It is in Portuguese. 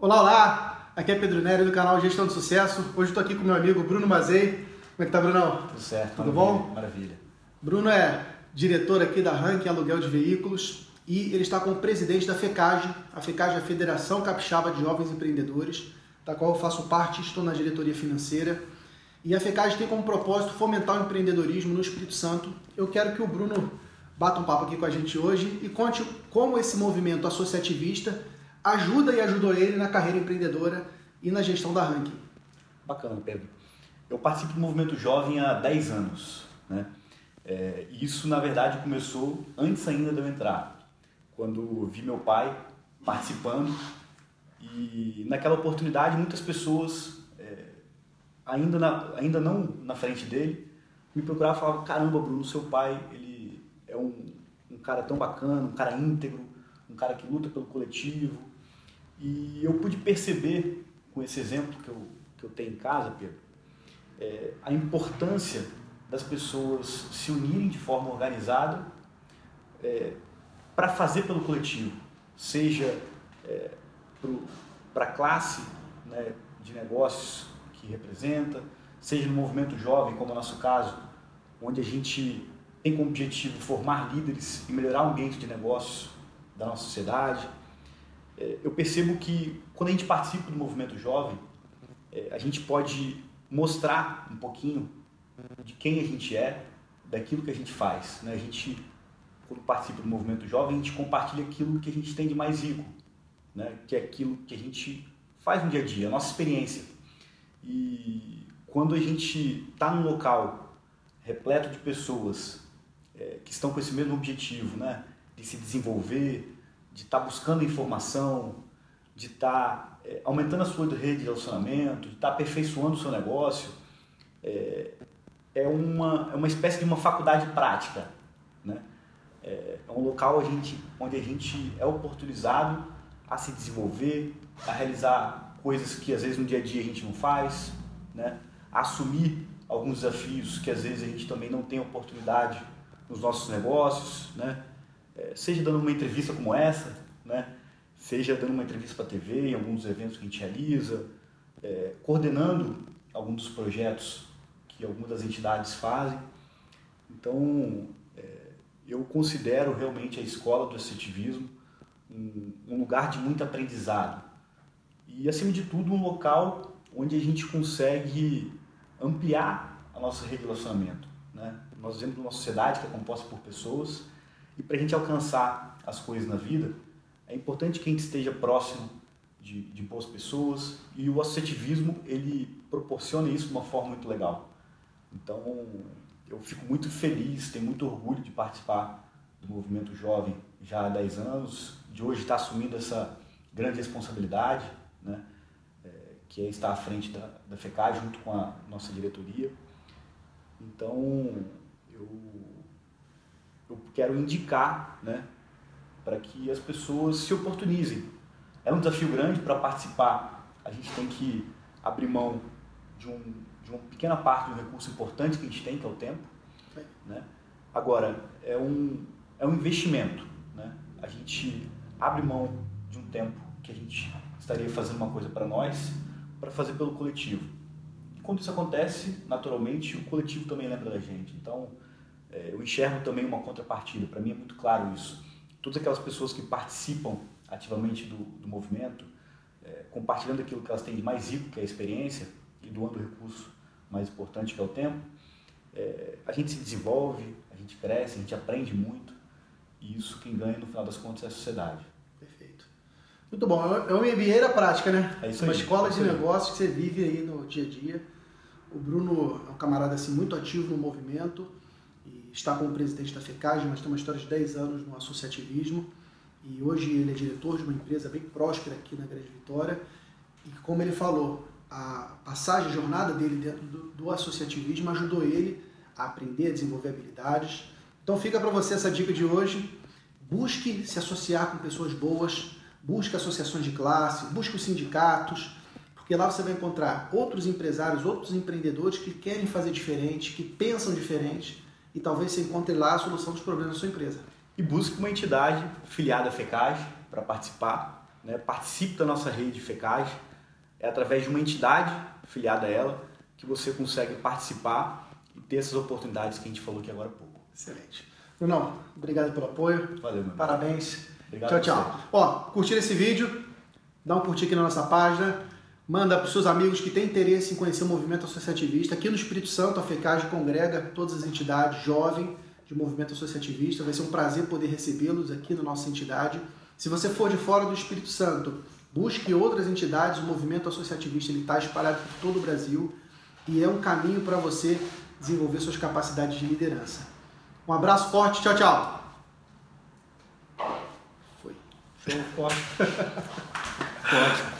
Olá, olá! Aqui é Pedro Nery do canal Gestão de Sucesso. Hoje estou aqui com meu amigo Bruno Mazei. Como é que tá, Brunão? Tudo certo. Tudo maravilha, bom? Maravilha. Bruno é diretor aqui da Rank Aluguel de Veículos e ele está como presidente da FECAGE. A FECAGE é a Federação Capixaba de Jovens Empreendedores, da qual eu faço parte e estou na diretoria financeira. E a FECAGE tem como propósito fomentar o empreendedorismo no Espírito Santo. Eu quero que o Bruno bata um papo aqui com a gente hoje e conte como esse movimento associativista ajuda e ajudou ele na carreira empreendedora e na gestão da Ranking. Bacana, Pedro. Eu participo do movimento jovem há 10 anos. Né? É, isso, na verdade, começou antes ainda de eu entrar, quando vi meu pai participando e naquela oportunidade muitas pessoas, é, ainda, na, ainda não na frente dele, me procuravam e falavam, caramba Bruno, seu pai ele é um, um cara tão bacana, um cara íntegro, cara que luta pelo coletivo. E eu pude perceber, com esse exemplo que eu, que eu tenho em casa, Pedro, é, a importância das pessoas se unirem de forma organizada é, para fazer pelo coletivo, seja é, para a classe né, de negócios que representa, seja no movimento jovem, como é o nosso caso, onde a gente tem como objetivo formar líderes e melhorar o ambiente de negócios da nossa sociedade. É, eu percebo que quando a gente participa do movimento jovem, é, a gente pode mostrar um pouquinho de quem a gente é, daquilo que a gente faz. Né? A gente, quando participa do movimento jovem, a gente compartilha aquilo que a gente tem de mais rico, né? que é aquilo que a gente faz no dia a dia, a nossa experiência. E quando a gente está num local repleto de pessoas é, que estão com esse mesmo objetivo, né? De se desenvolver, de estar tá buscando informação, de estar tá, é, aumentando a sua rede de relacionamento, de estar tá aperfeiçoando o seu negócio, é, é, uma, é uma espécie de uma faculdade prática. Né? É, é um local a gente, onde a gente é oportunizado a se desenvolver, a realizar coisas que às vezes no dia a dia a gente não faz, né? a assumir alguns desafios que às vezes a gente também não tem oportunidade nos nossos negócios, né? É, seja dando uma entrevista como essa, né? seja dando uma entrevista para a TV, em alguns eventos que a gente realiza, é, coordenando alguns dos projetos que algumas das entidades fazem. Então, é, eu considero realmente a escola do associativismo um, um lugar de muito aprendizado e, acima de tudo, um local onde a gente consegue ampliar rede de relacionamento. Né? Nós vivemos numa sociedade que é composta por pessoas e para a gente alcançar as coisas na vida, é importante que a gente esteja próximo de, de boas pessoas e o associativismo ele proporciona isso de uma forma muito legal. Então eu fico muito feliz, tenho muito orgulho de participar do movimento jovem já há 10 anos, de hoje estar assumindo essa grande responsabilidade, né? É, que é estar à frente da, da FECA junto com a nossa diretoria. Então eu eu quero indicar né, para que as pessoas se oportunizem. É um desafio grande para participar. A gente tem que abrir mão de, um, de uma pequena parte do recurso importante que a gente tem, que é o tempo. Né? Agora, é um, é um investimento. Né? A gente abre mão de um tempo que a gente estaria fazendo uma coisa para nós, para fazer pelo coletivo. E quando isso acontece, naturalmente, o coletivo também lembra da gente. Então, é, eu enxergo também uma contrapartida, para mim é muito claro isso. Todas aquelas pessoas que participam ativamente do, do movimento, é, compartilhando aquilo que elas têm de mais rico, que é a experiência, e doando o recurso mais importante, que é o tempo, é, a gente se desenvolve, a gente cresce, a gente aprende muito, e isso quem ganha no final das contas é a sociedade. Perfeito. Muito bom. É uma MBA da prática, né? É isso uma aí. escola é de negócios que você vive aí no dia a dia. O Bruno é um camarada assim muito ativo no movimento está como presidente da FECAG, mas tem uma história de 10 anos no associativismo. E hoje ele é diretor de uma empresa bem próspera aqui na Grande Vitória. E como ele falou, a passagem, a jornada dele dentro do, do associativismo ajudou ele a aprender, a desenvolver habilidades. Então fica para você essa dica de hoje. Busque se associar com pessoas boas, busque associações de classe, busque os sindicatos, porque lá você vai encontrar outros empresários, outros empreendedores que querem fazer diferente, que pensam diferente e talvez você encontre lá a solução dos problemas da sua empresa. E busque uma entidade filiada à FECAG para participar, né, participe da nossa rede FECAS. É através de uma entidade filiada a ela que você consegue participar e ter essas oportunidades que a gente falou aqui agora há pouco. Excelente. Brunão, obrigado pelo apoio. Valeu, meu Parabéns. Obrigado tchau, tchau. Ó, curtir esse vídeo, dá um curtir aqui na nossa página, manda para os seus amigos que têm interesse em conhecer o movimento associativista. Aqui no Espírito Santo, a FECAG congrega todas as entidades jovens de movimento associativista. Vai ser um prazer poder recebê-los aqui na nossa entidade. Se você for de fora do Espírito Santo, busque outras entidades. O movimento associativista está espalhado por todo o Brasil e é um caminho para você desenvolver suas capacidades de liderança. Um abraço forte, tchau, tchau. Foi. Show forte. Ótimo.